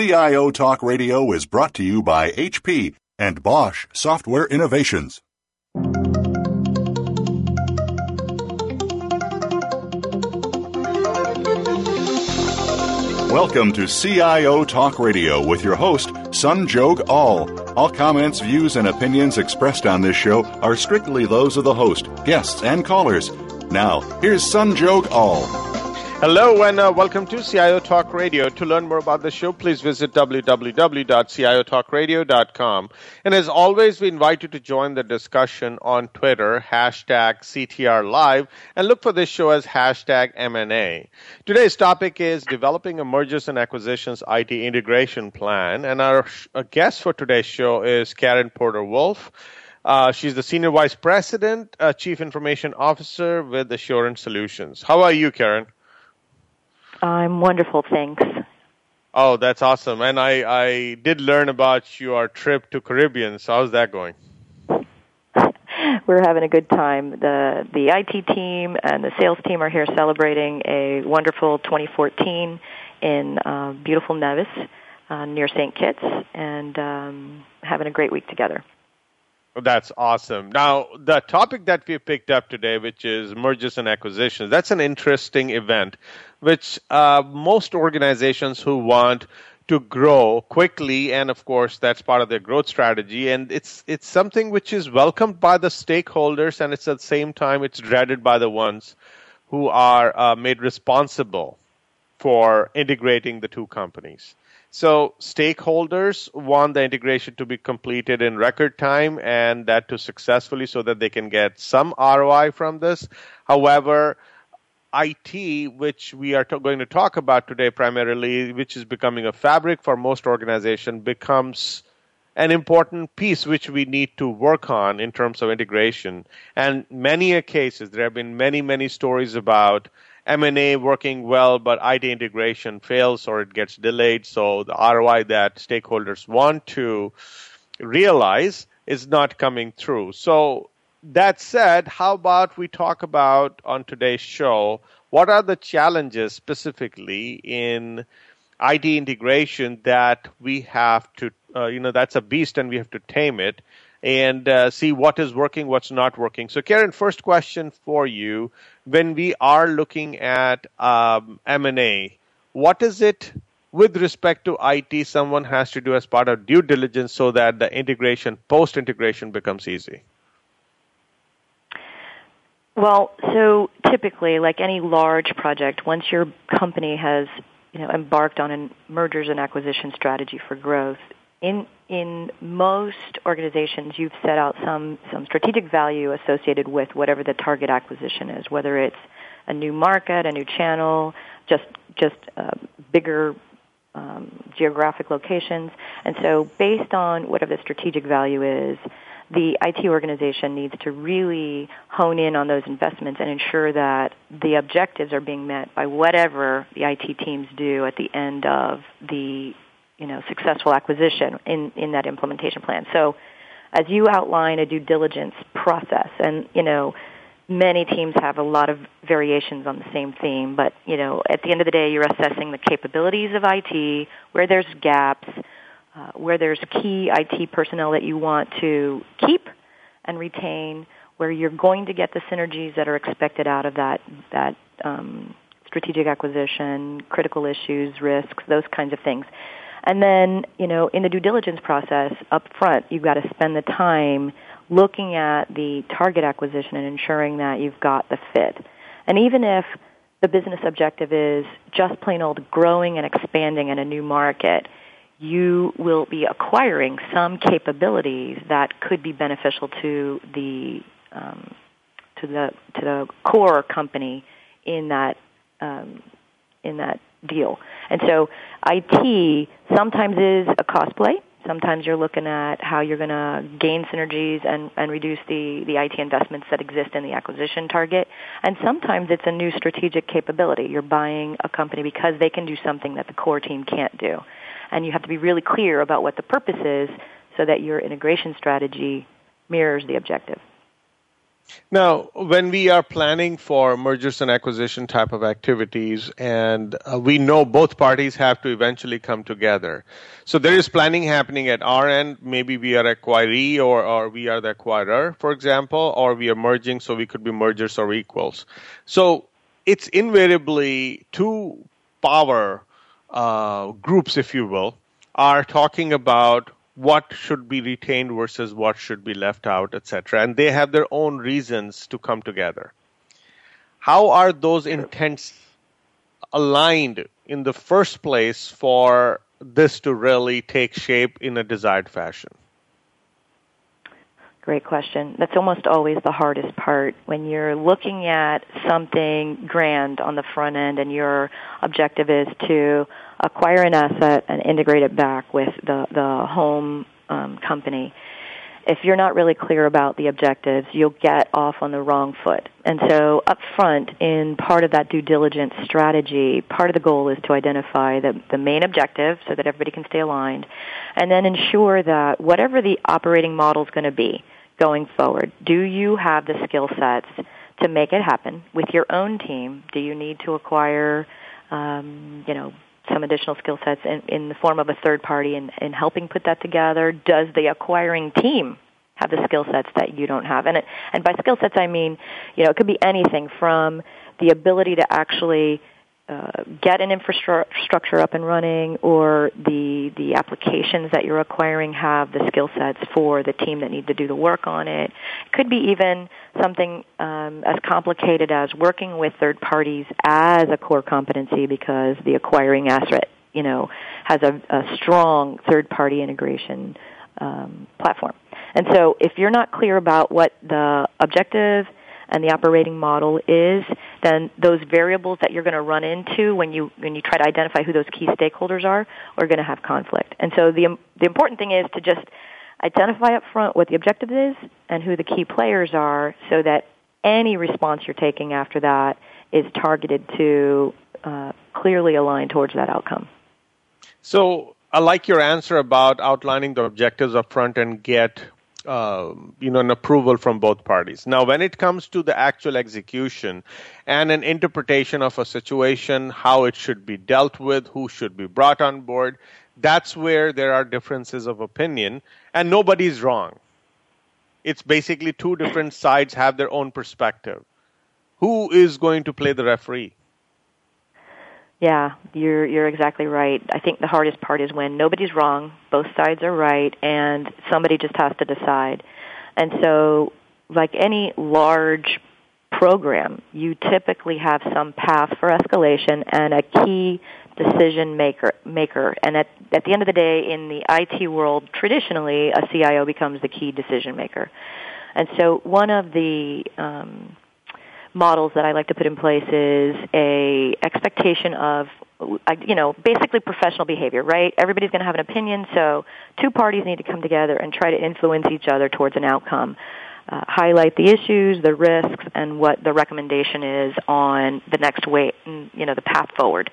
CIO Talk Radio is brought to you by HP and Bosch Software Innovations. Welcome to CIO Talk Radio with your host, Sanjog Aul. All All comments, views, and opinions expressed on this show are strictly those of the host, guests, and callers. Now, here's Sanjog Aul. Hello and uh, welcome to CIO Talk Radio. To learn more about the show, please visit www.ciotalkradio.com. And as always, we invite you to join the discussion on Twitter, hashtag CTR Live, and look for this show as hashtag MNA. Today's topic is developing a mergers and acquisitions IT integration plan. And our, our guest for today's show is Karen Porter Wolf. Uh, she's the Senior Vice President, uh, Chief Information Officer with Assurant Solutions. How are you, Karen? I'm wonderful, thanks. Oh, that's awesome. And I, I did learn about your trip to Caribbean. So how's that going? We're having a good time. The the IT team and the sales team are here celebrating a wonderful 2014 in uh, beautiful Nevis uh, near St. Kitts, and um, having a great week together. That's awesome. Now, the topic that we picked up today, which is mergers and acquisitions, that's an interesting event, which uh, most organizations who want to grow quickly, and of course, that's part of their growth strategy, and it's it's something which is welcomed by the stakeholders, and it's at the same time it's dreaded by the ones who are uh, made responsible for integrating the two companies. So stakeholders want the integration to be completed in record time and that to successfully so that they can get some ROI from this. However, IT, which we are going to talk about today primarily, which is becoming a fabric for most organizations, becomes an important piece which we need to work on in terms of integration. And many a cases, there have been many, many stories about M&A working well, but IT integration fails or it gets delayed. So the ROI that stakeholders want to realize is not coming through. So that said, how about we talk about on today's show what are the challenges specifically in IT integration that we have to, uh, you know, that's a beast and we have to tame it and uh, see what is working, what's not working. So, Karen, first question for you: When we are looking at um, M&A, what is it with respect to IT someone has to do as part of due diligence so that the integration, post integration, becomes easy? Well, so typically, like any large project, once your company has you know embarked on a mergers and acquisition strategy for growth, in in most organizations, you've set out some some strategic value associated with whatever the target acquisition is, whether it's a new market, a new channel, just just uh, bigger um, geographic locations. And so, based on whatever the strategic value is, the IT organization needs to really hone in on those investments and ensure that the objectives are being met by whatever the IT teams do at the end of the you know, successful acquisition in, in that implementation plan. So as you outline a due diligence process and, you know, many teams have a lot of variations on the same theme, but, you know, at the end of the day, you're assessing the capabilities of IT, where there's gaps, uh, where there's key IT personnel that you want to keep and retain, where you're going to get the synergies that are expected out of that, that um, strategic acquisition, critical issues, risks, those kinds of things. And then, you know, in the due diligence process up front, you've got to spend the time looking at the target acquisition and ensuring that you've got the fit. And even if the business objective is just plain old growing and expanding in a new market, you will be acquiring some capabilities that could be beneficial to the um, to the to the core company in that um, in that deal. And so IT sometimes is a cost play. Sometimes you're looking at how you're going to gain synergies and, and reduce the, the IT investments that exist in the acquisition target. And sometimes it's a new strategic capability. You're buying a company because they can do something that the core team can't do. And you have to be really clear about what the purpose is so that your integration strategy mirrors the objective. Now, when we are planning for mergers and acquisition type of activities, and uh, we know both parties have to eventually come together. So there is planning happening at our end. Maybe we are acquiree or, or we are the acquirer, for example, or we are merging, so we could be mergers or equals. So it's invariably two power uh, groups, if you will, are talking about what should be retained versus what should be left out, etc. And they have their own reasons to come together. How are those intents aligned in the first place for this to really take shape in a desired fashion? Great question. That's almost always the hardest part when you're looking at something grand on the front end and your objective is to acquire an asset and integrate it back with the, the home um, company. If you're not really clear about the objectives, you'll get off on the wrong foot. And so up front, in part of that due diligence strategy, part of the goal is to identify the, the main objective so that everybody can stay aligned, and then ensure that whatever the operating model is going to be going forward, do you have the skill sets to make it happen with your own team? Do you need to acquire, um, you know, some additional skill sets in, in the form of a third party and in helping put that together? Does the acquiring team have the skill sets that you don't have? And it, and by skill sets, I mean, you know, it could be anything from the ability to actually uh, get an infrastructure up and running or the the applications that you're acquiring have the skill sets for the team that need to do the work on it. it could be even something um, as complicated as working with third parties as a core competency because the acquiring asset, you know, has a, a strong third party integration um, platform. And so if you're not clear about what the objective and the operating model is, then those variables that you're going to run into when you when you try to identify who those key stakeholders are are going to have conflict. And so the the important thing is to just identify up front what the objective is and who the key players are so that any response you're taking after that is targeted to uh, clearly align towards that outcome. So I like your answer about outlining the objectives up front and get uh, you know an approval from both parties. Now when it comes to the actual execution and an interpretation of a situation how it should be dealt with who should be brought on board that's where there are differences of opinion and nobody's wrong. It's basically two different sides have their own perspective. Who is going to play the referee yeah, you're you're exactly right. I think the hardest part is when nobody's wrong, both sides are right, and somebody just has to decide. And so, like any large program, you typically have some path for escalation and a key decision maker maker. And at at the end of the day, in the IT world, traditionally a CIO becomes the key decision maker. And so, one of the um, models that I like to put in place is a expectation of you know basically professional behavior right? Everybody's going to have an opinion so two parties need to come together and try to influence each other towards an outcome. Uh, highlight the issues the risks and what the recommendation is on the next way you know the path forward.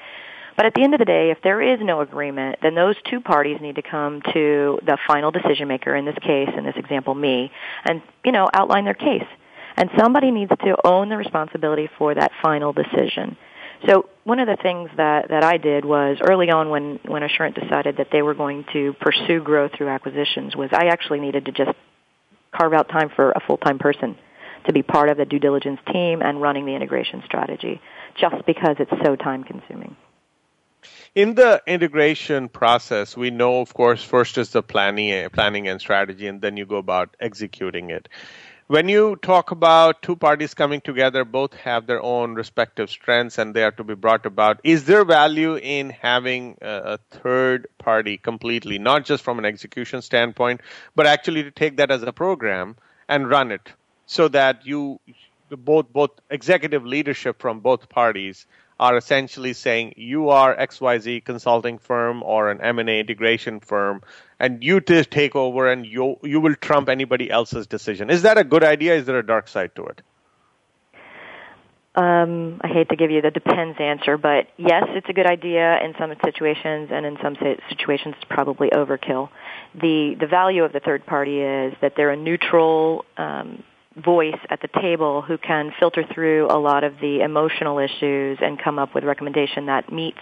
But at the end of the day, if there is no agreement, then those two parties need to come to the final decision maker, in this case, in this example, me, and, you know, outline their case and somebody needs to own the responsibility for that final decision. So one of the things that, that I did was early on when, when Assurant decided that they were going to pursue growth through acquisitions was I actually needed to just carve out time for a full-time person to be part of the due diligence team and running the integration strategy just because it's so time consuming. In the integration process, we know, of course, first is the planning, planning and strategy, and then you go about executing it when you talk about two parties coming together, both have their own respective strengths and they are to be brought about. Is there value in having a, third party completely, not just from an execution standpoint, but actually to take that as a program and run it so that you both both executive leadership from both parties are essentially saying you are XYZ consulting firm or an M&A integration firm and you just take over and you you will trump anybody else's decision. Is that a good idea? Is there a dark side to it? Um, I hate to give you the depends answer, but yes, it's a good idea in some situations, and in some situations, it's probably overkill. The the value of the third party is that they're a neutral um, voice at the table who can filter through a lot of the emotional issues and come up with a recommendation that meets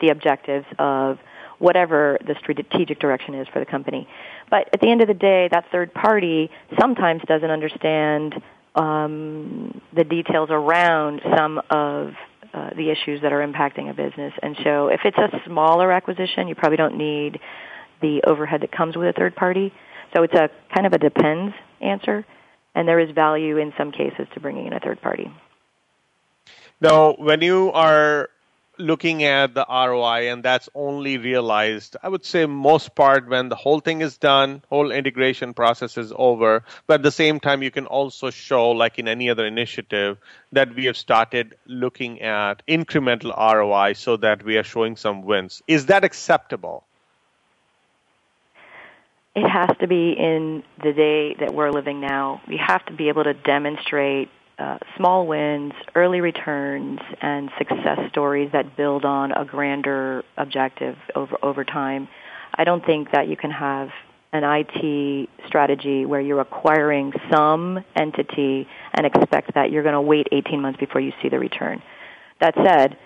the objectives of whatever the strategic direction is for the company. But at the end of the day, that third party sometimes doesn't understand um, the details around some of uh, the issues that are impacting a business. And so if it's a smaller acquisition, you probably don't need the overhead that comes with a third party. So it's a kind of a depends answer, and there is value in some cases to bringing in a third party. Now, when you are looking at the ROI, and that's only realized, I would say, most part when the whole thing is done, whole integration process is over. But at the same time, you can also show, like in any other initiative, that we have started looking at incremental ROI so that we are showing some wins. Is that acceptable? It has to be in the day that we're living now. We have to be able to demonstrate uh, small wins, early returns, and success stories that build on a grander objective over over time. I don't think that you can have an IT strategy where you're acquiring some entity and expect that you're going to wait 18 months before you see the return. That said,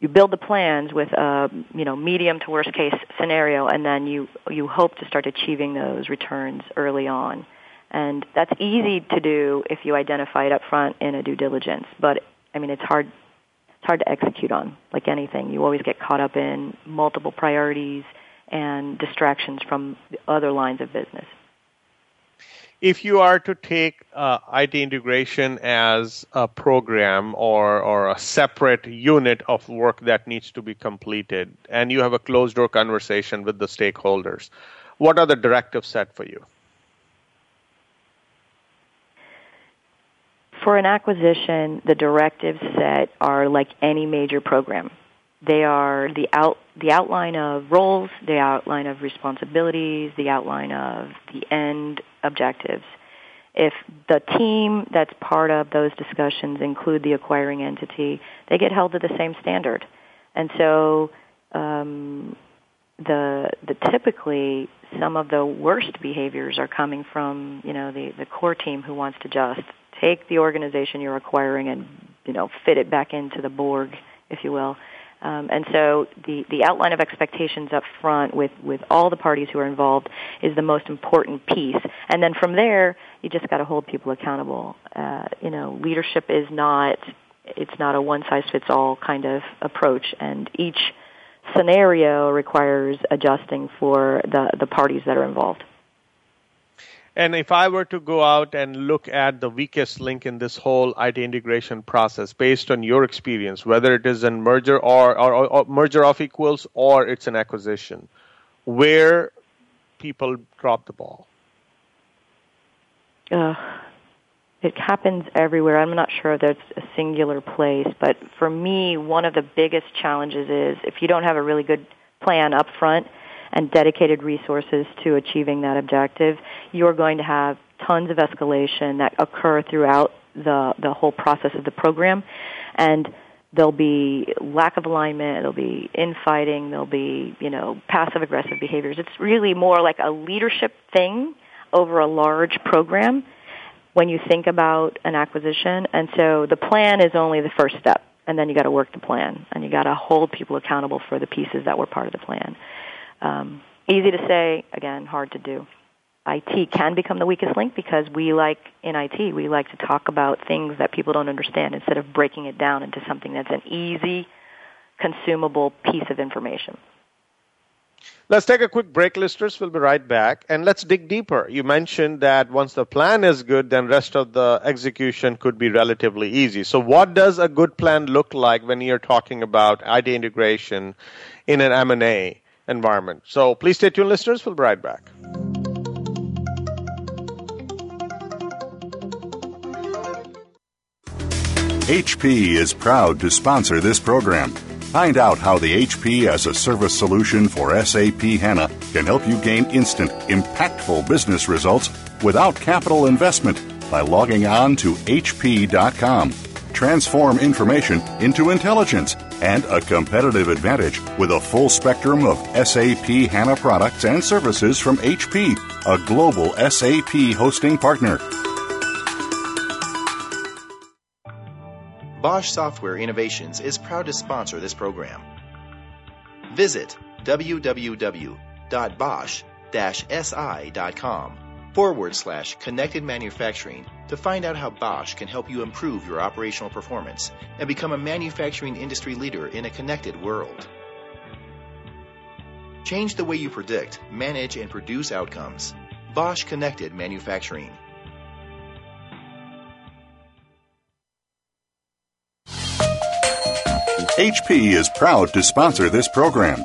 you build the plans with a you know medium to worst case scenario, and then you you hope to start achieving those returns early on. And that's easy to do if you identify it up front in a due diligence. But I mean, it's hard. It's hard to execute on. Like anything, you always get caught up in multiple priorities and distractions from other lines of business. If you are to take uh, IT integration as a program or, or a separate unit of work that needs to be completed, and you have a closed door conversation with the stakeholders, what are the directives set for you? For an acquisition, the directives set are like any major program. They are the out the outline of roles, the outline of responsibilities, the outline of the end objectives. If the team that's part of those discussions include the acquiring entity, they get held to the same standard. And so um, the the typically some of the worst behaviors are coming from you know the the core team who wants to just take the organization you're acquiring and you know fit it back into the Borg, if you will. Um, and so the, the outline of expectations up front with, with all the parties who are involved is the most important piece. And then from there, you just got to hold people accountable. Uh, you know, leadership is not it's not a one size fits all kind of approach, and each scenario requires adjusting for the, the parties that are involved. And if I were to go out and look at the weakest link in this whole IT integration process, based on your experience, whether it is a merger or, or, or merger of equals or it's an acquisition, where people drop the ball? Uh, it happens everywhere. I'm not sure there's a singular place, but for me, one of the biggest challenges is if you don't have a really good plan up front, and dedicated resources to achieving that objective, you're going to have tons of escalation that occur throughout the, the whole process of the program. And there'll be lack of alignment, there'll be infighting, there'll be, you know, passive aggressive behaviors. It's really more like a leadership thing over a large program when you think about an acquisition. And so the plan is only the first step. And then you got to work the plan and you got to hold people accountable for the pieces that were part of the plan. Um, easy to say, again, hard to do. IT can become the weakest link because we like in IT we like to talk about things that people don't understand instead of breaking it down into something that's an easy, consumable piece of information. Let's take a quick break, listeners. We'll be right back, and let's dig deeper. You mentioned that once the plan is good, then rest of the execution could be relatively easy. So, what does a good plan look like when you're talking about IT integration in an M&A? Environment. So please stay tuned, listeners. We'll be right back. HP is proud to sponsor this program. Find out how the HP as a service solution for SAP HANA can help you gain instant, impactful business results without capital investment by logging on to HP.com transform information into intelligence and a competitive advantage with a full spectrum of SAP HANA products and services from HP, a global SAP hosting partner. Bosch Software Innovations is proud to sponsor this program. Visit www.bosch-si.com forward slash connected manufacturing to find out how Bosch can help you improve your operational performance and become a manufacturing industry leader in a connected world. Change the way you predict, manage, and produce outcomes. Bosch Connected Manufacturing. HP is proud to sponsor this program.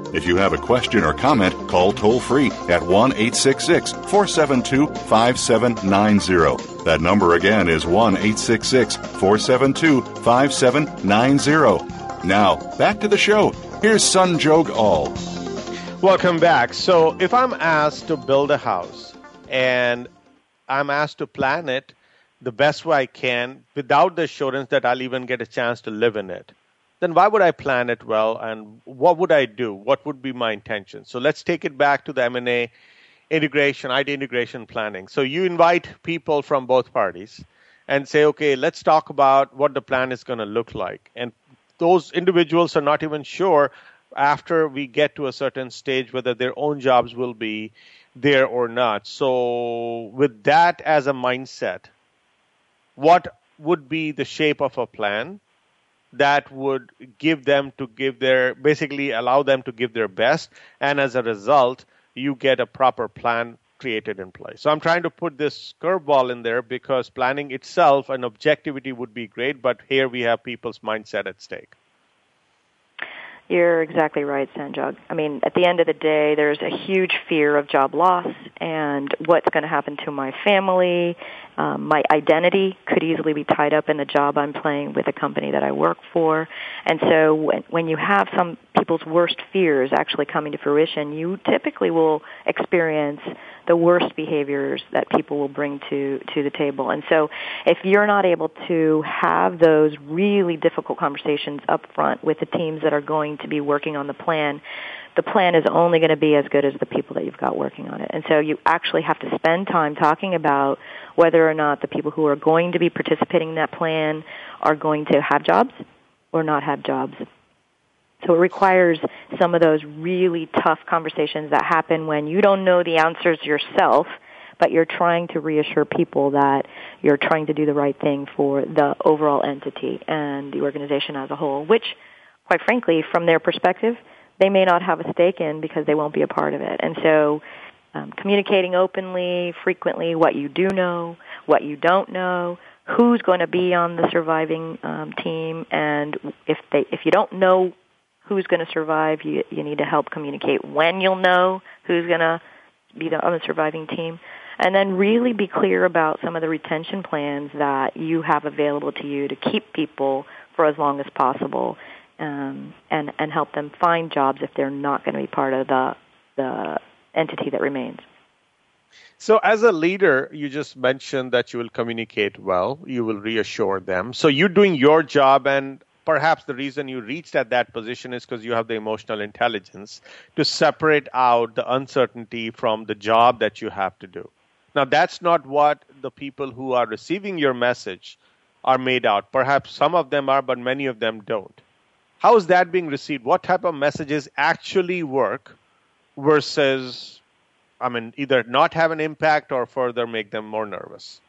If you have a question or comment, call toll free at 1 866 472 5790. That number again is 1 866 472 5790. Now, back to the show. Here's Sanjog Aul. Welcome back. So, if I'm asked to build a house and I'm asked to plan it the best way I can without the assurance that I'll even get a chance to live in it, then why would I plan it well and what would I do? What would be my intention? So let's take it back to the M&A integration, IT integration planning. So you invite people from both parties and say, okay, let's talk about what the plan is going to look like. And those individuals are not even sure after we get to a certain stage whether their own jobs will be there or not. So with that as a mindset, what would be the shape of a plan that would give them to give their basically allow them to give their best and as a result you get a proper plan created in place so i'm trying to put this curveball in there because planning itself and objectivity would be great but here we have people's mindset at stake you're exactly right, Sanjog. I mean, at the end of the day, there's a huge fear of job loss and what's going to happen to my family. Um, my identity could easily be tied up in the job I'm playing with a company that I work for. And so when, when you have some people's worst fears actually coming to fruition, you typically will experience the worst behaviors that people will bring to to the table. And so, if you're not able to have those really difficult conversations up front with the teams that are going to be working on the plan, the plan is only going to be as good as the people that you've got working on it. And so you actually have to spend time talking about whether or not the people who are going to be participating in that plan are going to have jobs or not have jobs. So it requires some of those really tough conversations that happen when you don't know the answers yourself, but you're trying to reassure people that you're trying to do the right thing for the overall entity and the organization as a whole, which, quite frankly, from their perspective, they may not have a stake in because they won't be a part of it. And so um, communicating openly, frequently, what you do know, what you don't know, who's going to be on the surviving um, team, and if they if you don't know who's going to survive. You you need to help communicate when you'll know who's going to be the, on the surviving team, and then really be clear about some of the retention plans that you have available to you to keep people for as long as possible, um, and and help them find jobs if they're not going to be part of the the entity that remains. So, as a leader, you just mentioned that you will communicate well, you will reassure them. So, you're doing your job, and perhaps the reason you reached at that position is because you have the emotional intelligence to separate out the uncertainty from the job that you have to do. Now, that's not what the people who are receiving your message are made out. Perhaps some of them are, but many of them don't. How is that being received? What type of messages actually work versus, I mean, either not have an impact or further make them more nervous?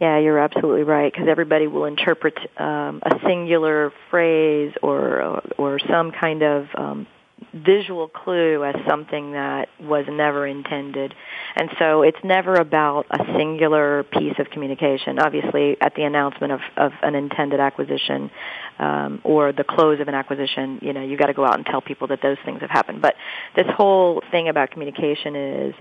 Yeah, you're absolutely right because everybody will interpret um, a singular phrase or or, some kind of um, visual clue as something that was never intended. And so it's never about a singular piece of communication. Obviously, at the announcement of, of an intended acquisition um, or the close of an acquisition, you know, you've got to go out and tell people that those things have happened. But this whole thing about communication is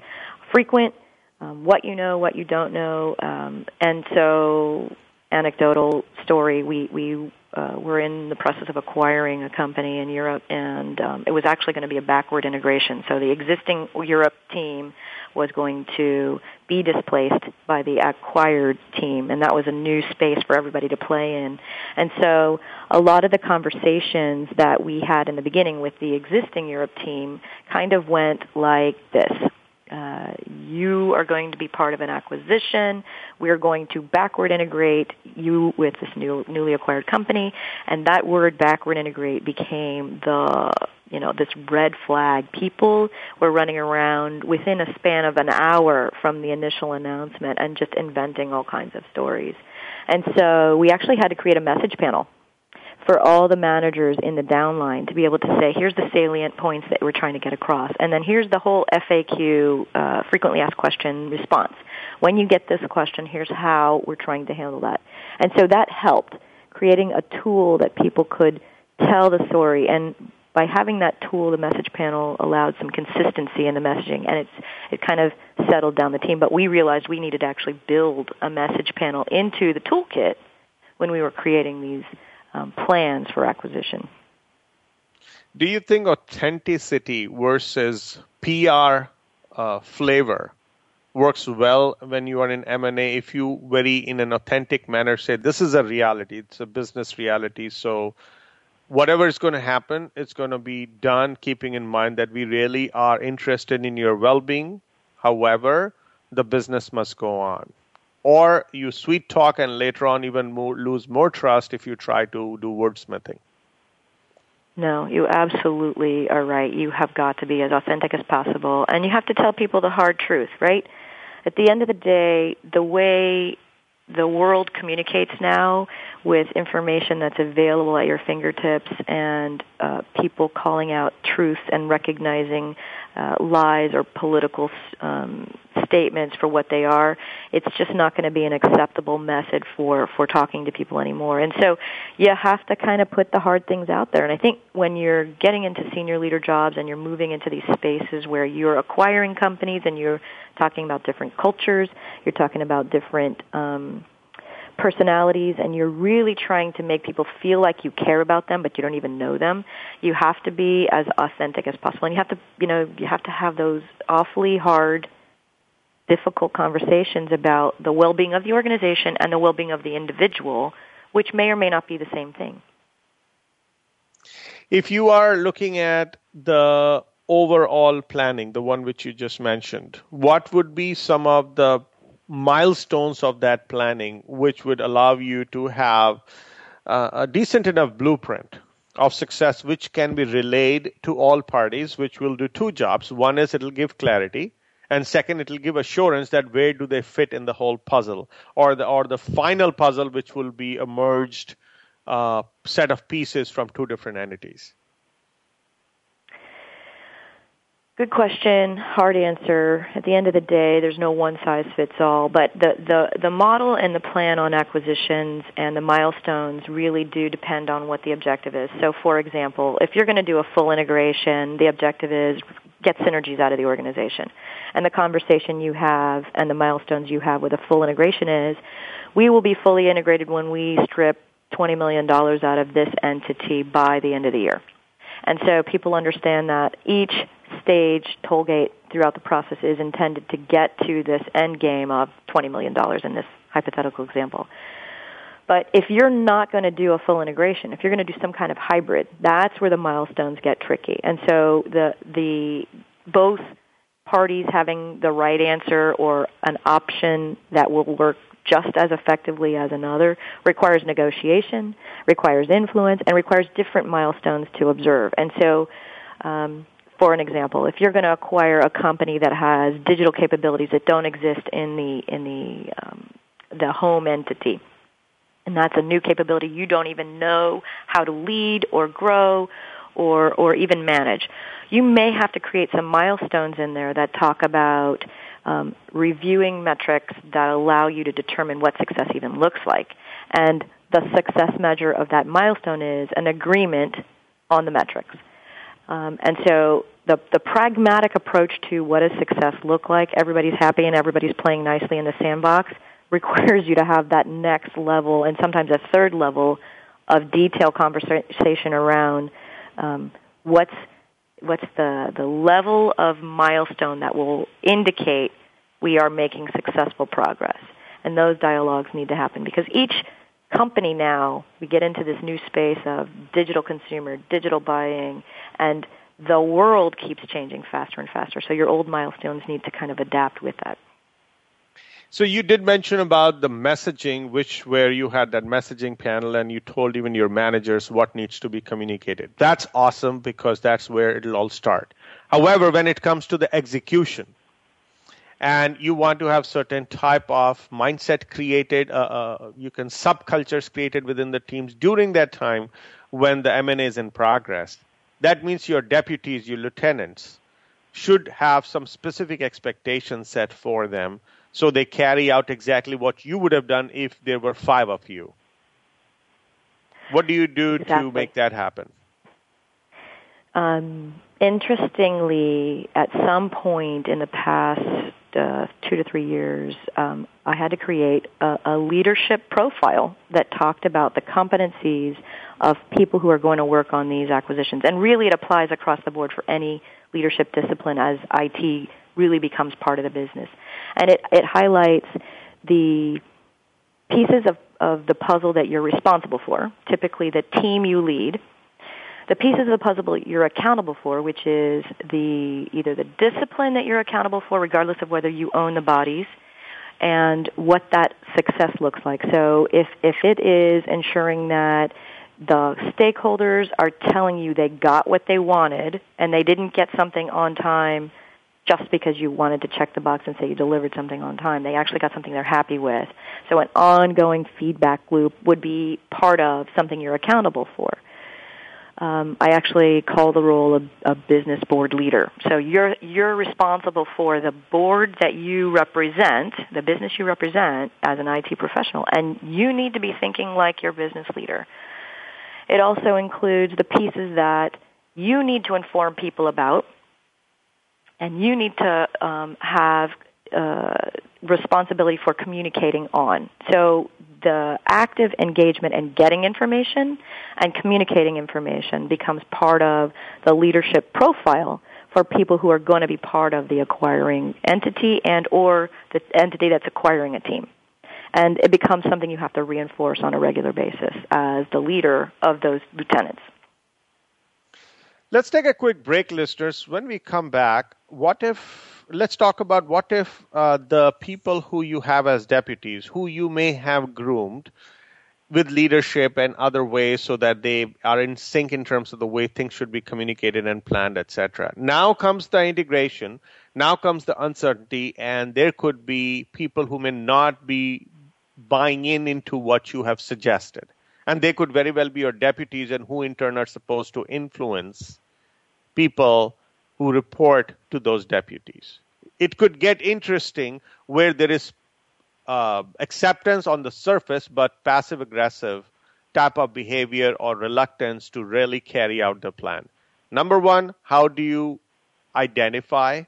frequent um, what you know, what you don't know, um, and so anecdotal story. We we uh, were in the process of acquiring a company in Europe, and um, it was actually going to be a backward integration. So the existing Europe team was going to be displaced by the acquired team, and that was a new space for everybody to play in. And so a lot of the conversations that we had in the beginning with the existing Europe team kind of went like this. Uh, you are going to be part of an acquisition. We are going to backward integrate you with this new, newly acquired company, and that word backward integrate became the you know this red flag. People were running around within a span of an hour from the initial announcement and just inventing all kinds of stories. And so we actually had to create a message panel for all the managers in the downline to be able to say, here's the salient points that we're trying to get across, and then here's the whole FAQ, uh, frequently asked question response. When you get this question, here's how we're trying to handle that. And so that helped creating a tool that people could tell the story and by having that tool, the message panel allowed some consistency in the messaging, and it's it kind of settled down the team. But we realized we needed to actually build a message panel into the toolkit when we were creating these um, plans for acquisition. Do you think authenticity versus PR uh, flavor works well when you are in M&A? If you very in an authentic manner say this is a reality, it's a business reality, so whatever is going to happen, it's going to be done keeping in mind that we really are interested in your well-being. However, the business must go on or you sweet talk and later on even more, lose more trust if you try to do wordsmithing. No, you absolutely are right. You have got to be as authentic as possible, and you have to tell people the hard truth, right? At the end of the day, the way the world communicates now with information that's available at your fingertips and uh, people calling out truth and recognizing uh, lies or political um, statements for what they are, it's just not going to be an acceptable method for for talking to people anymore. And so you have to kind of put the hard things out there. And I think when you're getting into senior leader jobs and you're moving into these spaces where you're acquiring companies and you're talking about different cultures, you're talking about different um, personalities and you're really trying to make people feel like you care about them but you don't even know them you have to be as authentic as possible. And you have to you know you have to have those awfully hard difficult conversations about the well-being of the organization and the well-being of the individual which may or may not be the same thing. If you are looking at the overall planning the one which you just mentioned what would be some of the milestones of that planning, which would allow you to have uh, a decent enough blueprint of success, which can be relayed to all parties, which will do two jobs. One is it'll give clarity, and second, it'll give assurance that where do they fit in the whole puzzle, or the or the final puzzle, which will be a merged uh, set of pieces from two different entities. Good question. Hard answer. At the end of the day, there's no one size fits all, but the, the, the model and the plan on acquisitions and the milestones really do depend on what the objective is. So for example, if you're going to do a full integration, the objective is get synergies out of the organization. And the conversation you have and the milestones you have with a full integration is, we will be fully integrated when we strip $20 million out of this entity by the end of the year. And so people understand that each stage toll gate throughout the process is intended to get to this end game of $20 million in this hypothetical example. But if you're not going to do a full integration, if you're going to do some kind of hybrid, that's where the milestones get tricky. And so the the both parties having the right answer or an option that will work just as effectively as another requires negotiation, requires influence, and requires different milestones to observe. And so um, for an example, if you're going to acquire a company that has digital capabilities that don't exist in the in the um, the home entity, and that's a new capability you don't even know how to lead or grow or or even manage, you may have to create some milestones in there that talk about um, reviewing metrics that allow you to determine what success even looks like, and the success measure of that milestone is an agreement on the metrics. Um, and so the, the pragmatic approach to what does success look like, everybody's happy and everybody's playing nicely in the sandbox, requires you to have that next level and sometimes a third level of detailed conversation around um, what's what's the the level of milestone that will indicate we are making successful progress. And those dialogues need to happen because each company now we get into this new space of digital consumer, digital buying, and the world keeps changing faster and faster. So your old milestones need to kind of adapt with that. So you did mention about the messaging, which where you had that messaging panel and you told even your managers what needs to be communicated. That's awesome because that's where it'll all start. However, when it comes to the execution, and you want to have certain type of mindset created, uh, uh, you can subcultures created within the teams during that time when the M&A is in progress. That means your deputies, your lieutenants, should have some specific expectations set for them so they carry out exactly what you would have done if there were five of you. What do you do exactly. to make that happen? Um, interestingly, at some point in the past uh, two to three years, um, I had to create a, a leadership profile that talked about the competencies of people who are going to work on these acquisitions. And really, it applies across the board for any leadership discipline as IT really becomes part of the business. And it, it highlights the pieces of, of the puzzle that you're responsible for, typically the team you lead, the pieces of the puzzle you're accountable for, which is the either the discipline that you're accountable for, regardless of whether you own the bodies, and what that success looks like. So if if it is ensuring that the stakeholders are telling you they got what they wanted and they didn't get something on time just because you wanted to check the box and say you delivered something on time. They actually got something they're happy with. So an ongoing feedback loop would be part of something you're accountable for. Um, I actually call the role of a business board leader. So you're you're responsible for the board that you represent, the business you represent as an IT professional, and you need to be thinking like your business leader. It also includes the pieces that you need to inform people about and you need to um, have uh, responsibility for communicating on. So the active engagement and getting information and communicating information becomes part of the leadership profile for people who are going to be part of the acquiring entity and or the entity that's acquiring a team. And it becomes something you have to reinforce on a regular basis as the leader of those lieutenants. Let's take a quick break, listeners. When we come back, what if, let's talk about what if uh, the people who you have as deputies, who you may have groomed with leadership and other ways so that they are in sync in terms of the way things should be communicated and planned, etc. Now comes the integration, now comes the uncertainty, and there could be people who may not be buying in into what you have suggested and they could very well be your deputies and who in turn are supposed to influence people who report to those deputies. It could get interesting where there is uh, acceptance on the surface, but passive aggressive type of behavior or reluctance to really carry out the plan. Number one, how do you identify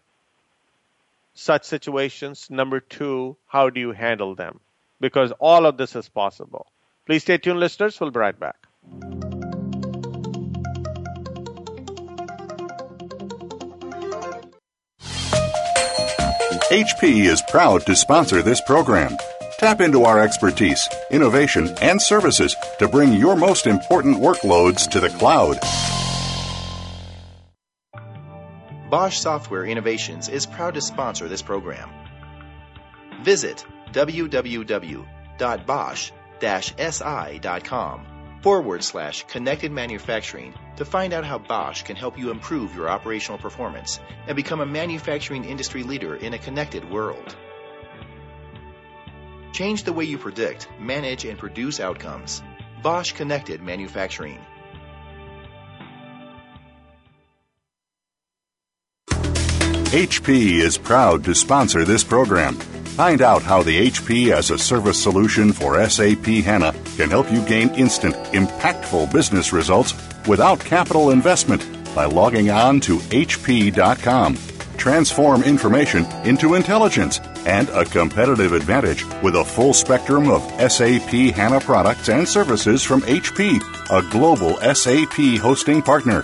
such situations? Number two, how do you handle them? Because all of this is possible. Please stay tuned, listeners. We'll be right back. HP is proud to sponsor this program. Tap into our expertise, innovation, and services to bring your most important workloads to the cloud. Bosch Software Innovations is proud to sponsor this program. Visit www.bosch.com si.com forward slash connected manufacturing to find out how Bosch can help you improve your operational performance and become a manufacturing industry leader in a connected world. Change the way you predict, manage, and produce outcomes. Bosch Connected Manufacturing. HP is proud to sponsor this program. Find out how the HP as a service solution for SAP HANA can help you gain instant, impactful business results without capital investment by logging on to HP.com. Transform information into intelligence and a competitive advantage with a full spectrum of SAP HANA products and services from HP, a global SAP hosting partner.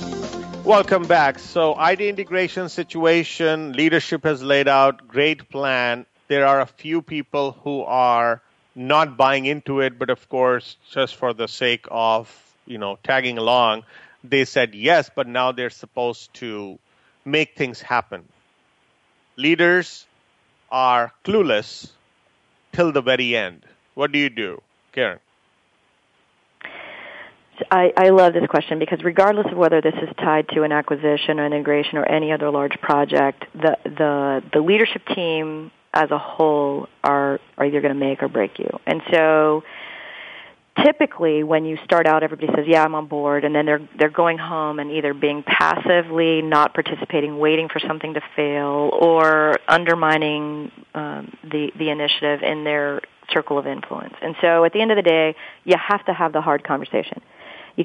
Welcome back. So, IT integration situation, leadership has laid out, great plan. There are a few people who are not buying into it, but of course, just for the sake of, you know, tagging along, they said yes, but now they're supposed to make things happen. Leaders are clueless till the very end. What do you do, Karen? I, I love this question because regardless of whether this is tied to an acquisition or an integration or any other large project, the the, the leadership team as a whole are are either going to make or break you. And so typically when you start out everybody says yeah i'm on board and then they're they're going home and either being passively not participating waiting for something to fail or undermining um, the the initiative in their circle of influence and so at the end of the day you have to have the hard conversation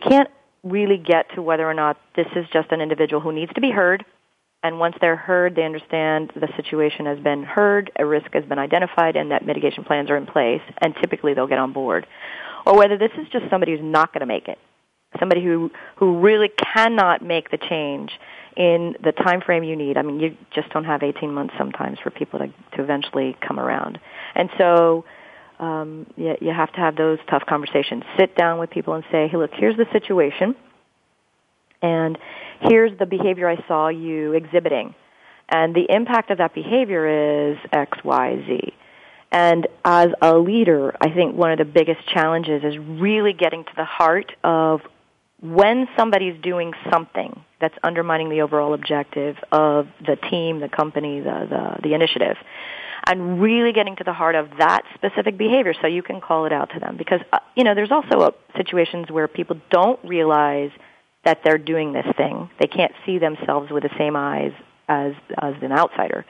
you can't really get to whether or not this is just an individual who needs to be heard and once they're heard, they understand the situation has been heard, a risk has been identified, and that mitigation plans are in place, and typically they'll get on board or whether this is just somebody who's not going to make it, somebody who who really cannot make the change in the time frame you need. I mean, you just don't have 18 months sometimes for people to to eventually come around, and so. Um, you, you have to have those tough conversations. Sit down with people and say, "Hey, look, here's the situation, and here's the behavior I saw you exhibiting, and the impact of that behavior is X, Y, Z." And as a leader, I think one of the biggest challenges is really getting to the heart of when somebody's doing something that's undermining the overall objective of the team, the company, the, the, the initiative, and really getting to the heart of that specific behavior so you can call it out to them. Because, uh, you know, there's also uh, situations where people don't realize that they're doing this thing. They can't see themselves with the same eyes as, as an outsider.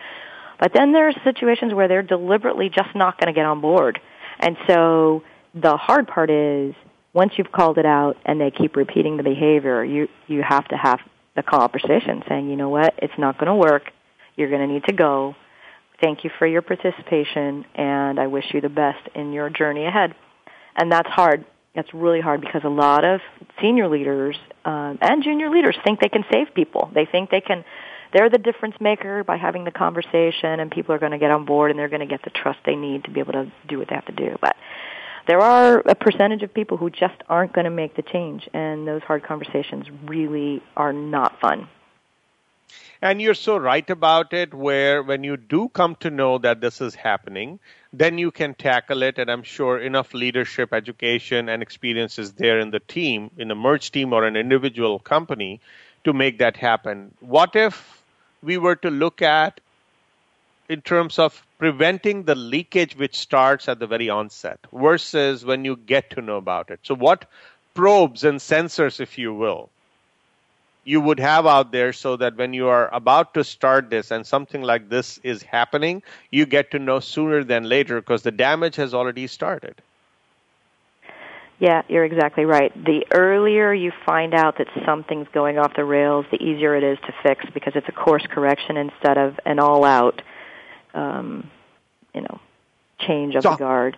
But then there are situations where they're deliberately just not going to get on board. And so the hard part is once you've called it out and they keep repeating the behavior, you, you have to have the conversation saying, you know what, it's not going to work. You're going to need to go. Thank you for your participation and I wish you the best in your journey ahead. And that's hard. That's really hard because a lot of senior leaders um, and junior leaders think they can save people. They think they can they're the difference maker by having the conversation and people are going to get on board and they're going to get the trust they need to be able to do what they have to do. But there are a percentage of people who just aren't going to make the change and those hard conversations really are not fun. And you're so right about it, where when you do come to know that this is happening, then you can tackle it. And I'm sure enough leadership, education, and experience is there in the team, in a merged team or an individual company to make that happen. What if we were to look at in terms of preventing the leakage which starts at the very onset versus when you get to know about it. So, what probes and sensors, if you will, you would have out there so that when you are about to start this and something like this is happening, you get to know sooner than later because the damage has already started. Yeah, you're exactly right. The earlier you find out that something's going off the rails, the easier it is to fix because it's a course correction instead of an all-out, um, you know, change of so, the guard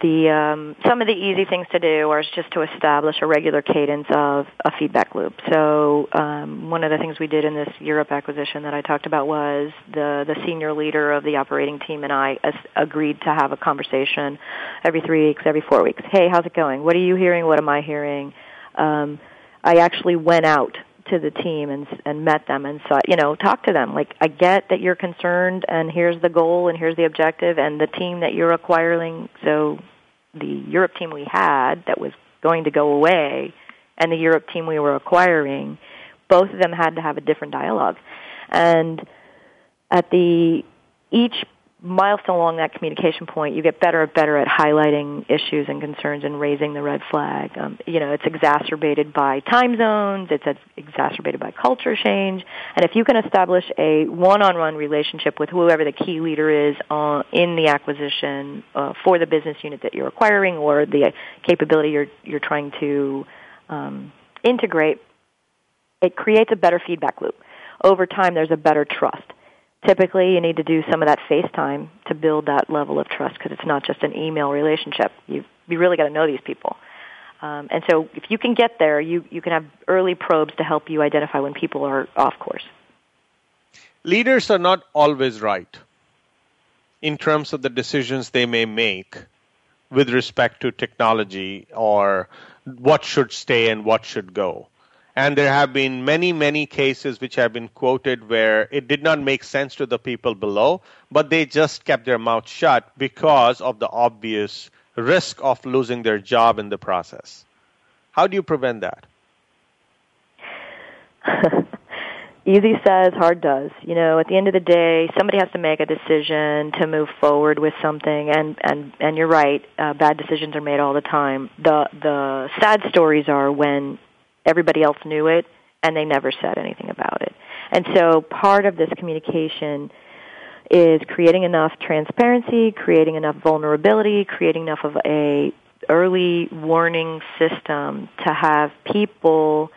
the um, some of the easy things to do are just to establish a regular cadence of a feedback loop. So um, one of the things we did in this Europe acquisition that I talked about was the the senior leader of the operating team and I as, agreed to have a conversation every three weeks, every four weeks. Hey, how's it going? What are you hearing? What am I hearing? Um, I actually went out to the team and and met them and saw you know talk to them like I get that you're concerned and here's the goal and here's the objective and the team that you're acquiring so the Europe team we had that was going to go away and the Europe team we were acquiring, both of them had to have a different dialogue. And at the each milestone along that communication point, you get better and better at highlighting issues and concerns and raising the red flag. Um, you know, it's exacerbated by time zones, it's exacerbated by culture change, and if you can establish a one-on-one relationship with whoever the key leader is uh, in the acquisition uh, for the business unit that you're acquiring or the capability you're you're trying to um, integrate, it creates a better feedback loop. Over time, there's a better trust typically you need to do some of that FaceTime to build that level of trust because it's not just an email relationship. You you really got to know these people. Um, and so if you can get there, you, you can have early probes to help you identify when people are off course. Leaders are not always right in terms of the decisions they may make with respect to technology or what should stay and what should go. And there have been many, many cases which have been quoted where it did not make sense to the people below, but they just kept their mouth shut because of the obvious risk of losing their job in the process. How do you prevent that? Easy says, hard does. You know, at the end of the day, somebody has to make a decision to move forward with something, and and and you're right. Uh, bad decisions are made all the time. The the sad stories are when everybody else knew it and they never said anything about it. And so part of this communication is creating enough transparency, creating enough vulnerability, creating enough of a early warning system to have people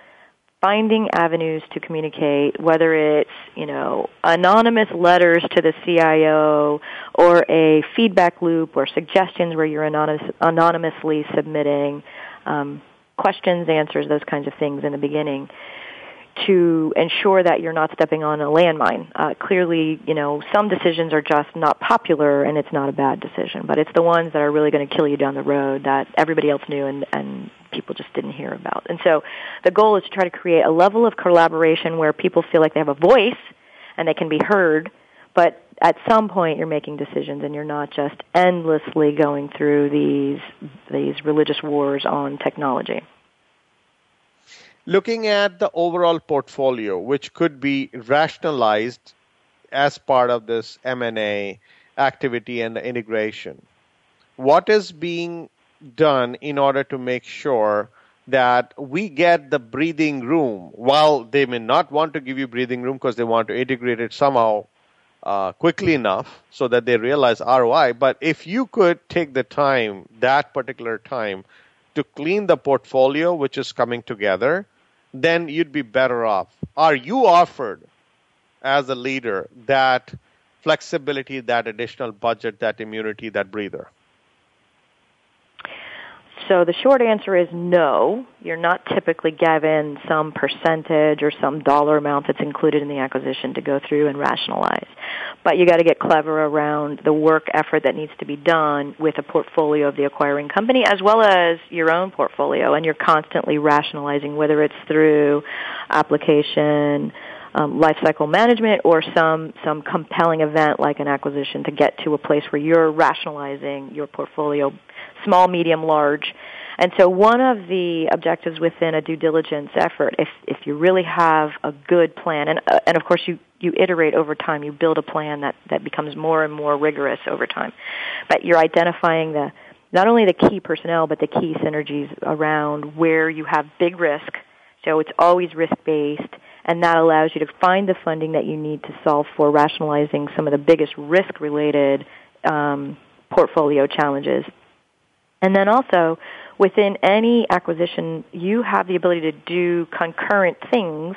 finding avenues to communicate, whether it's, you know, anonymous letters to the CIO or a feedback loop or suggestions where you're anonymous, anonymously submitting um, questions, answers, those kinds of things in the beginning to ensure that you're not stepping on a landmine. Uh, clearly, you know, some decisions are just not popular and it's not a bad decision, but it's the ones that are really going to kill you down the road that everybody else knew and, and people just didn't hear about. And so the goal is to try to create a level of collaboration where people feel like they have a voice and they can be heard, but at some point you're making decisions and you're not just endlessly going through these these religious wars on technology. Looking at the overall portfolio, which could be rationalized as part of this M&A activity and the integration, what is being done in order to make sure that we get the breathing room while they may not want to give you breathing room because they want to integrate it somehow uh, quickly enough so that they realize ROI. But if you could take the time, that particular time, to clean the portfolio which is coming together, then you'd be better off. Are you offered as a leader that flexibility, that additional budget, that immunity, that breather? So the short answer is no. You're not typically given some percentage or some dollar amount that's included in the acquisition to go through and rationalize. But you got to get clever around the work effort that needs to be done with a portfolio of the acquiring company as well as your own portfolio and you're constantly rationalizing whether it's through application um, lifecycle management or some some compelling event like an acquisition to get to a place where you're rationalizing your portfolio small, medium, large. And so one of the objectives within a due diligence effort, if, if you really have a good plan, and, uh, and of course you, you iterate over time, you build a plan that, that becomes more and more rigorous over time, but you're identifying the, not only the key personnel, but the key synergies around where you have big risk, so it's always risk-based, and that allows you to find the funding that you need to solve for rationalizing some of the biggest risk-related um, portfolio challenges and then also, within any acquisition, you have the ability to do concurrent things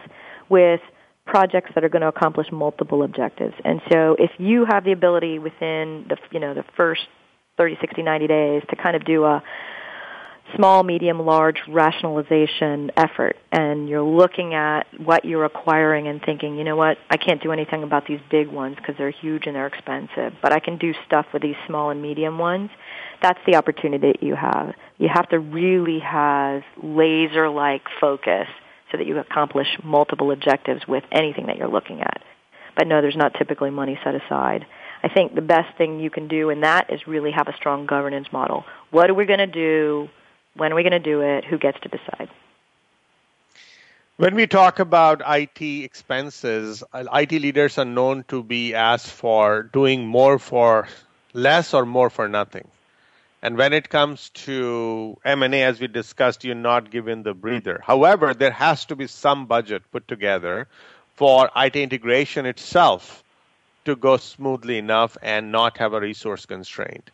with projects that are going to accomplish multiple objectives. And so if you have the ability within the, you know, the first 30, 60, 90 days to kind of do a small, medium, large rationalization effort and you're looking at what you're acquiring and thinking, you know what, I can't do anything about these big ones because they're huge and they're expensive, but I can do stuff with these small and medium ones that's the opportunity that you have. You have to really have laser-like focus so that you accomplish multiple objectives with anything that you're looking at. But no, there's not typically money set aside. I think the best thing you can do in that is really have a strong governance model. What are we going to do? When are we going to do it? Who gets to decide? When we talk about IT expenses, uh, IT leaders are known to be asked for doing more for less or more for nothing. And when it comes to M&A, as we discussed, you're not given the breather. However, there has to be some budget put together for IT integration itself to go smoothly enough and not have a resource constraint.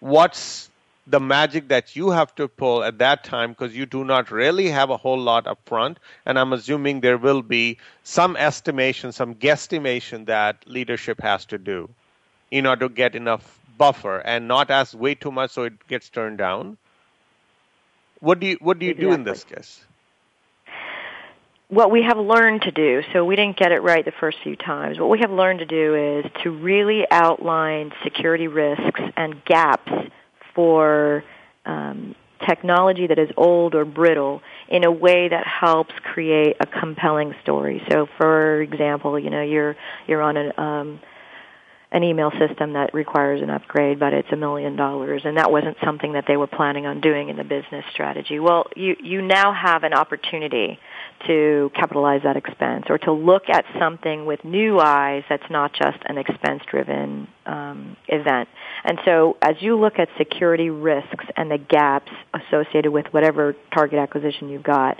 What's the magic that you have to pull at that time because you do not really have a whole lot up front and i'm assuming there will be some estimation some guesstimation that leadership has to do in order to get enough buffer and not ask way too much so it gets turned down what do you what do you exactly. do in this case what we have learned to do, so we didn't get it right the first few times, what we have learned to do is to really outline security risks and gaps for um, technology that is old or brittle in a way that helps create a compelling story. So, for example, you know you're you're on an um, an email system that requires an upgrade, but it's a million dollars, and that wasn't something that they were planning on doing in the business strategy. Well, you you now have an opportunity to capitalize that expense or to look at something with new eyes that's not just an expense driven um, event. And so as you look at security risks and the gaps associated with whatever target acquisition you've got,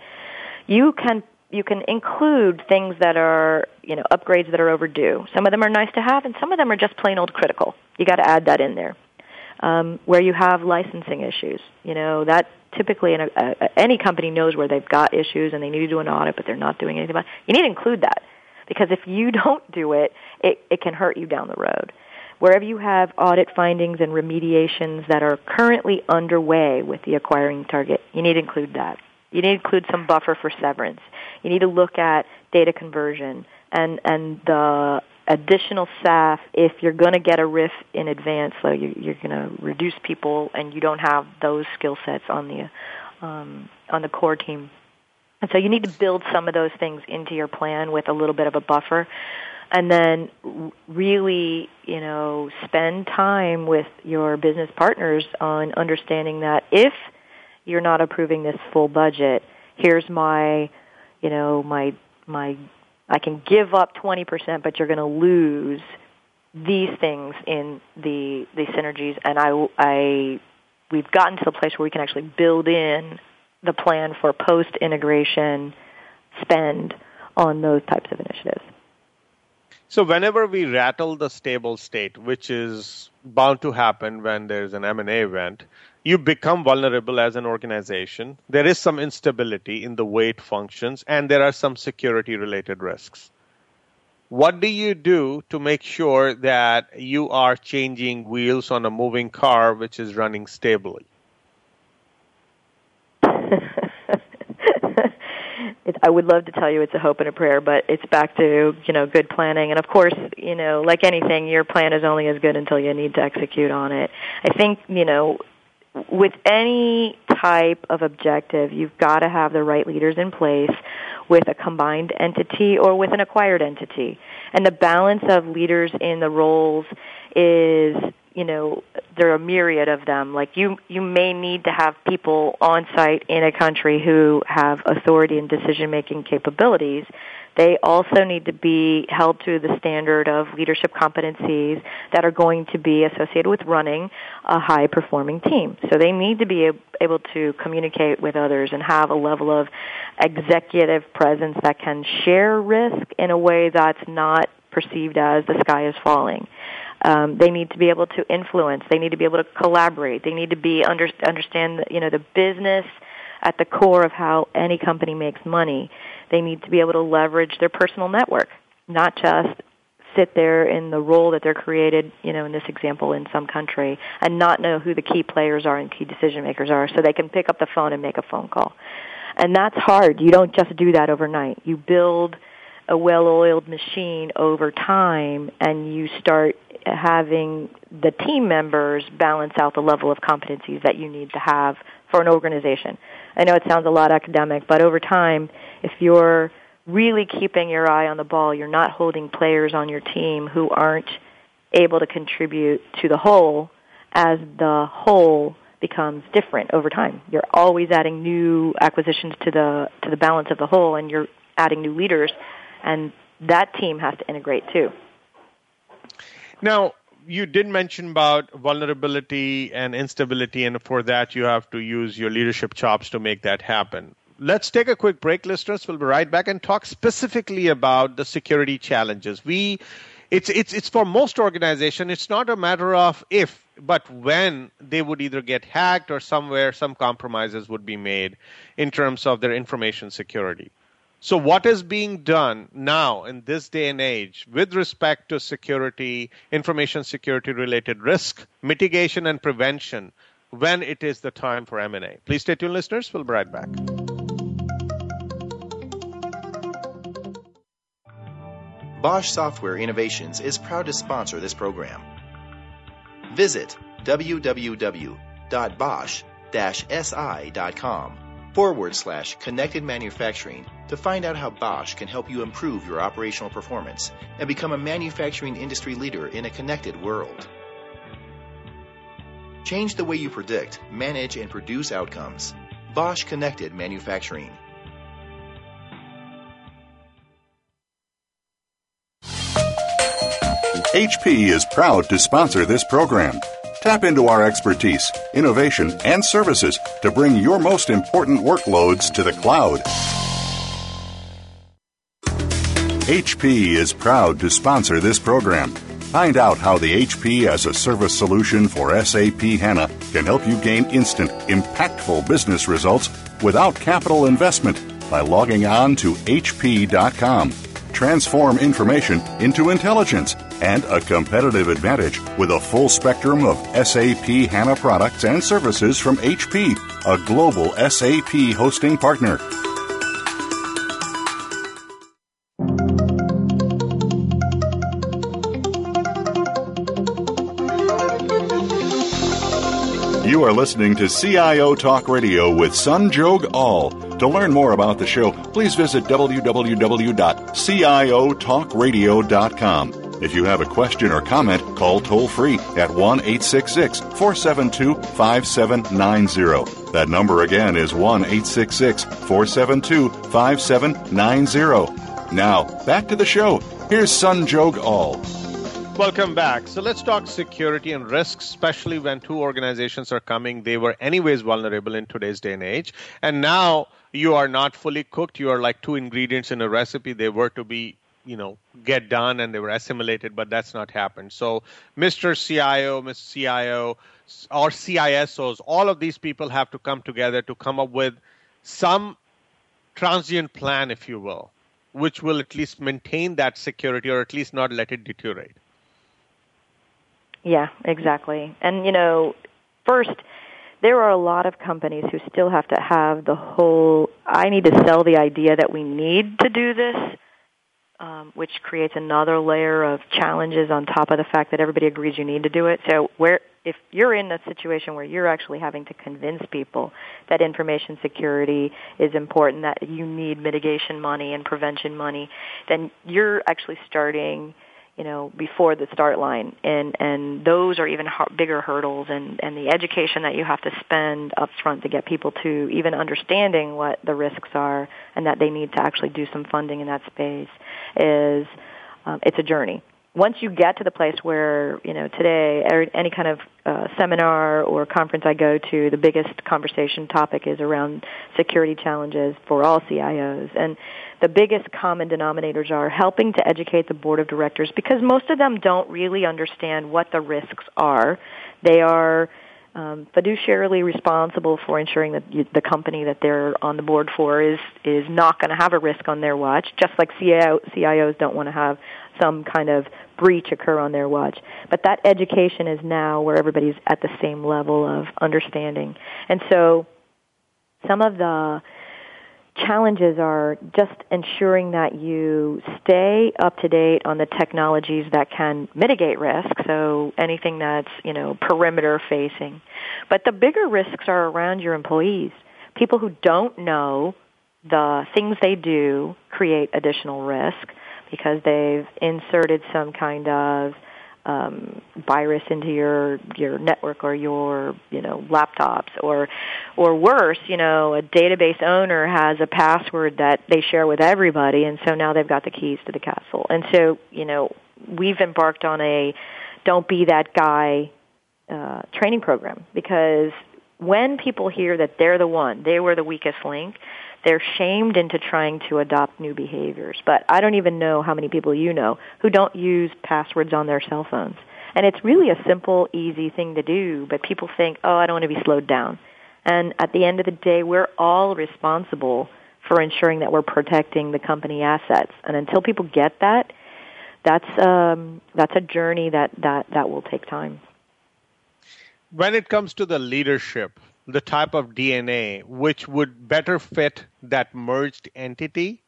you can you can include things that are, you know, upgrades that are overdue. Some of them are nice to have and some of them are just plain old critical. You got to add that in there. Um, where you have licensing issues, you know, that typically in a, a, any company knows where they've got issues and they need to do an audit, but they're not doing anything about it. You need to include that because if you don't do it, it, it can hurt you down the road. Wherever you have audit findings and remediations that are currently underway with the acquiring target, you need to include that. You need to include some buffer for severance. You need to look at data conversion and, and the additional staff if you're going to get a RIF in advance, so you, you're going to reduce people and you don't have those skill sets on the um, on the core team. And so you need to build some of those things into your plan with a little bit of a buffer. And then really, you know, spend time with your business partners on understanding that if you're not approving this full budget, here's my, you know, my my I can give up 20%, but you're going to lose these things in the the synergies. And I, I, we've gotten to the place where we can actually build in the plan for post integration spend on those types of initiatives. So whenever we rattle the stable state, which is bound to happen when there's an M&A event, you become vulnerable as an organization. There is some instability in the way it functions, and there are some security related risks. What do you do to make sure that you are changing wheels on a moving car which is running stably? it, I would love to tell you it's a hope and a prayer, but it's back to you know good planning. And of course, you know, like anything, your plan is only as good until you need to execute on it. I think you know with any type of objective, you've got to have the right leaders in place with a combined entity or with an acquired entity. And the balance of leaders in the roles is, you know, there are a myriad of them. Like you, you may need to have people on site in a country who have authority and decision making capabilities they also need to be held to the standard of leadership competencies that are going to be associated with running a high performing team. So they need to be able to communicate with others and have a level of executive presence that can share risk in a way that's not perceived as the sky is falling. Um, they need to be able to influence. They need to be able to collaborate. They need to be under, understand, you know, the business at the core of how any company makes money. They need to be able to leverage their personal network, not just sit there in the role that they're created, you know, in this example in some country and not know who the key players are and key decision makers are so they can pick up the phone and make a phone call. And that's hard. You don't just do that overnight. You build a well-oiled machine over time and you start having the team members balance out the level of competencies that you need to have for an organization. I know it sounds a lot academic, but over time, if you're really keeping your eye on the ball, you're not holding players on your team who aren't able to contribute to the whole as the whole becomes different over time. You're always adding new acquisitions to the to the balance of the whole, and you're adding new leaders, and that team has to integrate too. Now, you did mention about vulnerability and instability, and for that you have to use your leadership chops to make that happen. Let's take a quick break, listeners. We'll be right back and talk specifically about the security challenges. We, it's it's it's for most organizations. It's not a matter of if, but when they would either get hacked or somewhere some compromises would be made in terms of their information security. So, what is being done now in this day and age with respect to security, information security related risk, mitigation, and prevention when it is the time for M&A? Please stay tuned, listeners. We'll be right back. Bosch Software Innovations is proud to sponsor this program. Visit www.bosch-si.com forward slash connected manufacturing to find out how Bosch can help you improve your operational performance and become a manufacturing industry leader in a connected world. Change the way you predict, manage, and produce outcomes. Bosch Connected Manufacturing. HP is proud to sponsor this program. Tap into our expertise, innovation, and services to bring your most important workloads to the cloud. HP is proud to sponsor this program. Find out how the HP as a service solution for SAP HANA can help you gain instant, impactful business results without capital investment by logging on to HP.com. Transform information into intelligence and a competitive advantage with a full spectrum of SAP HANA products and services from HP, a global SAP hosting partner. You are listening to CIO Talk Radio with Sanjog Aul. To learn more about the show, please visit www.ciotalkradio.com. If you have a question or comment, call toll free at 1 866 472 5790. That number again is 1 866 472 5790. Now, back to the show. Here's Sanjog Aul. Welcome back. So let's talk security and risks, especially when two organizations are coming. They were anyways vulnerable in today's day and age. And now you are not fully cooked. You are like two ingredients in a recipe. They were to be you know get done and they were assimilated but that's not happened. So mr cio mr cio or cisos all of these people have to come together to come up with some transient plan if you will which will at least maintain that security or at least not let it deteriorate. Yeah exactly. And you know first there are a lot of companies who still have to have the whole I need to sell the idea that we need to do this um, which creates another layer of challenges on top of the fact that everybody agrees you need to do it. So where if you're in a situation where you're actually having to convince people that information security is important, that you need mitigation money and prevention money, then you're actually starting you know before the start line. And and those are even bigger hurdles and and the education that you have to spend up front to get people to even understanding what the risks are and that they need to actually do some funding in that space is um, it's a journey once you get to the place where you know today any kind of uh, seminar or conference I go to, the biggest conversation topic is around security challenges for all CIOs, and the biggest common denominators are helping to educate the board of directors because most of them don't really understand what the risks are. They are um, fiduciarily responsible for ensuring that you, the company that they're on the board for is is not going to have a risk on their watch. Just like CIO, CIOs don't want to have some kind of breach occur on their watch. But that education is now where everybody's at the same level of understanding, and so some of the challenges are just ensuring that you stay up to date on the technologies that can mitigate risk, so anything that's, you know, perimeter facing. But the bigger risks are around your employees. People who don't know the things they do create additional risk because they've inserted some kind of um, virus into your your network or your you know laptops. Or or worse you know a database owner has a password that they share with everybody and so now they've got the keys to the castle. And so you know we've embarked on a don't be that guy uh, training program. Because when people hear that they're the one they were the weakest link they're shamed into trying to adopt new behaviors. But I don't even know how many people you know who don't use passwords on their cell phones. And it's really a simple, easy thing to do, but people think, oh, I don't want to be slowed down. And at the end of the day, we're all responsible for ensuring that we're protecting the company assets. And until people get that, that's um, that's a journey that, that, that will take time. When it comes to the leadership, the type of DNA which would better fit that merged entity,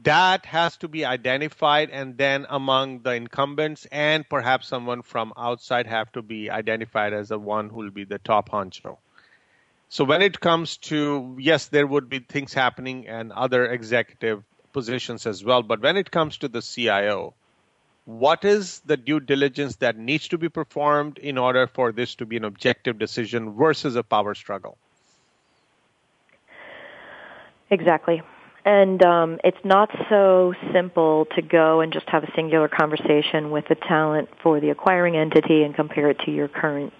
that has to be identified and then among the incumbents and perhaps someone from outside have to be identified as the one who will be the top honcho. So when it comes to yes, there would be things happening and other executive positions as well, but when it comes to the CIO, what is the due diligence that needs to be performed in order for this to be an objective decision versus a power struggle? Exactly. And um, it's not so simple to go and just have a singular conversation with the talent for the acquiring entity and compare it to your current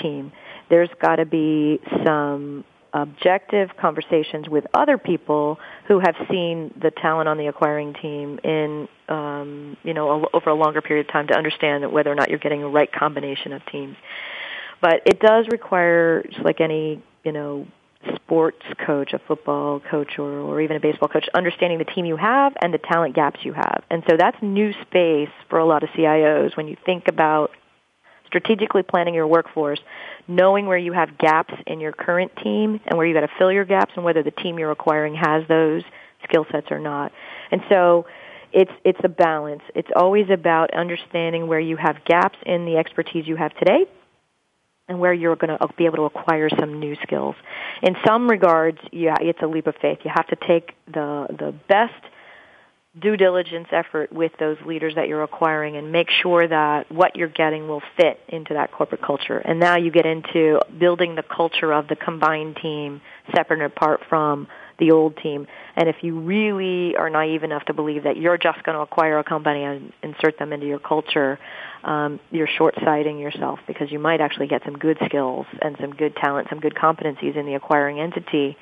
team. There's got to be some objective conversations with other people who have seen the talent on the acquiring team in um, you know a, over a longer period of time to understand whether or not you're getting the right combination of teams. But it does require, just like any you know sports coach, a football coach, or, or even a baseball coach, understanding the team you have and the talent gaps you have. And so that's new space for a lot of CIOs when you think about strategically planning your workforce, knowing where you have gaps in your current team and where you got to fill your gaps and whether the team you're acquiring has those skill sets or not. And so it's it's a balance. It's always about understanding where you have gaps in the expertise you have today and where you're going to uh, be able to acquire some new skills. In some regards, yeah, it's a leap of faith. You have to take the the best due diligence effort with those leaders that you're acquiring and make sure that what you're getting will fit into that corporate culture. And now you get into building the culture of the combined team separate and apart from the old team. And if you really are naive enough to believe that you're just going to acquire a company and insert them into your culture, um, you're short-sighting yourself because you might actually get some good skills and some good talent, some good competencies in the acquiring entity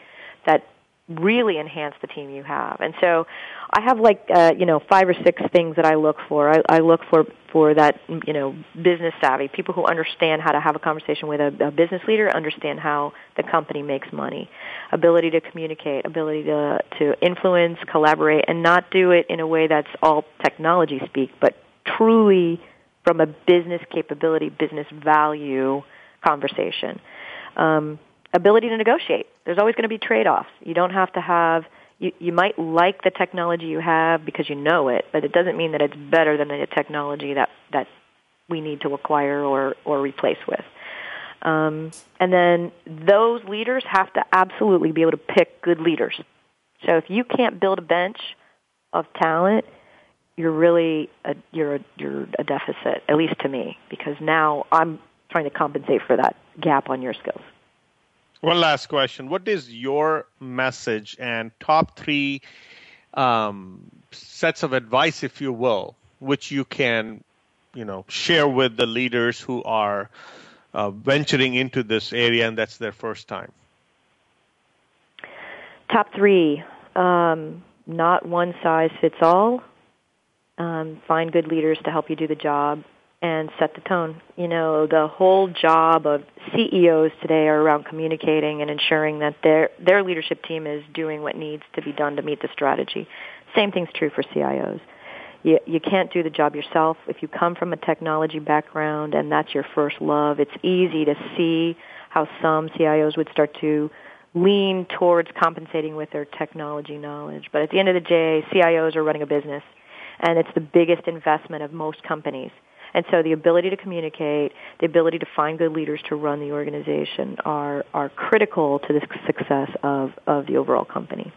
that really enhance the team you have. And so I have like uh, you know five or six things that I look for. I, I look for for that you know business savvy people who understand how to have a conversation with a, a business leader, understand how the company makes money, ability to communicate, ability to to influence, collaborate, and not do it in a way that's all technology speak, but truly from a business capability, business value conversation. Um, ability to negotiate. There's always going to be trade-offs. You don't have to have you, you might like the technology you have because you know it, but it doesn't mean that it's better than the technology that that we need to acquire or or replace with. Um, and then those leaders have to absolutely be able to pick good leaders. So if you can't build a bench of talent, you're really a, you're a, you're a deficit, at least to me, because now I'm trying to compensate for that gap on your skills. One last question. What is your message and top three um, sets of advice, if you will, which you can, you know, share with the leaders who are uh, venturing into this area and that's their first time? Top three. Um, not one size fits all. Um, find good leaders to help you do the job and set the tone. You know, the whole job of CEOs today are around communicating and ensuring that their their leadership team is doing what needs to be done to meet the strategy. Same thing's true for CIOs. You, you can't do the job yourself. If you come from a technology background and that's your first love, it's easy to see how some CIOs would start to lean towards compensating with their technology knowledge. But at the end of the day, CIOs are running a business, and it's the biggest investment of most companies. And so the ability to communicate, the ability to find good leaders to run the organization are, are critical to the success of, of the overall company.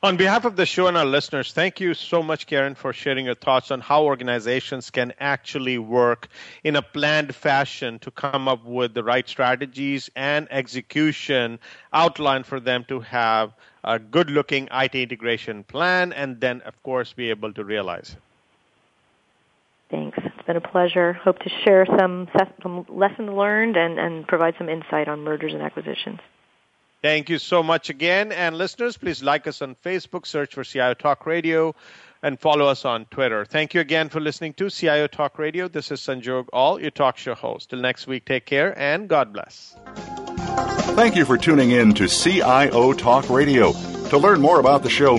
On behalf of the show and our listeners, thank you so much, Karen, for sharing your thoughts on how organizations can actually work in a planned fashion to come up with the right strategies and execution outline for them to have a good looking IT integration plan and then, of course, be able to realize it. Thanks. It's been a pleasure. Hope to share some, some lessons learned and, and provide some insight on mergers and acquisitions. Thank you so much again. And listeners, please like us on Facebook, search for CIO Talk Radio, and follow us on Twitter. Thank you again for listening to CIO Talk Radio. This is Sanjog Aul, your talk show host. Till next week, take care and God bless. Thank you for tuning in to CIO Talk Radio. To learn more about the show,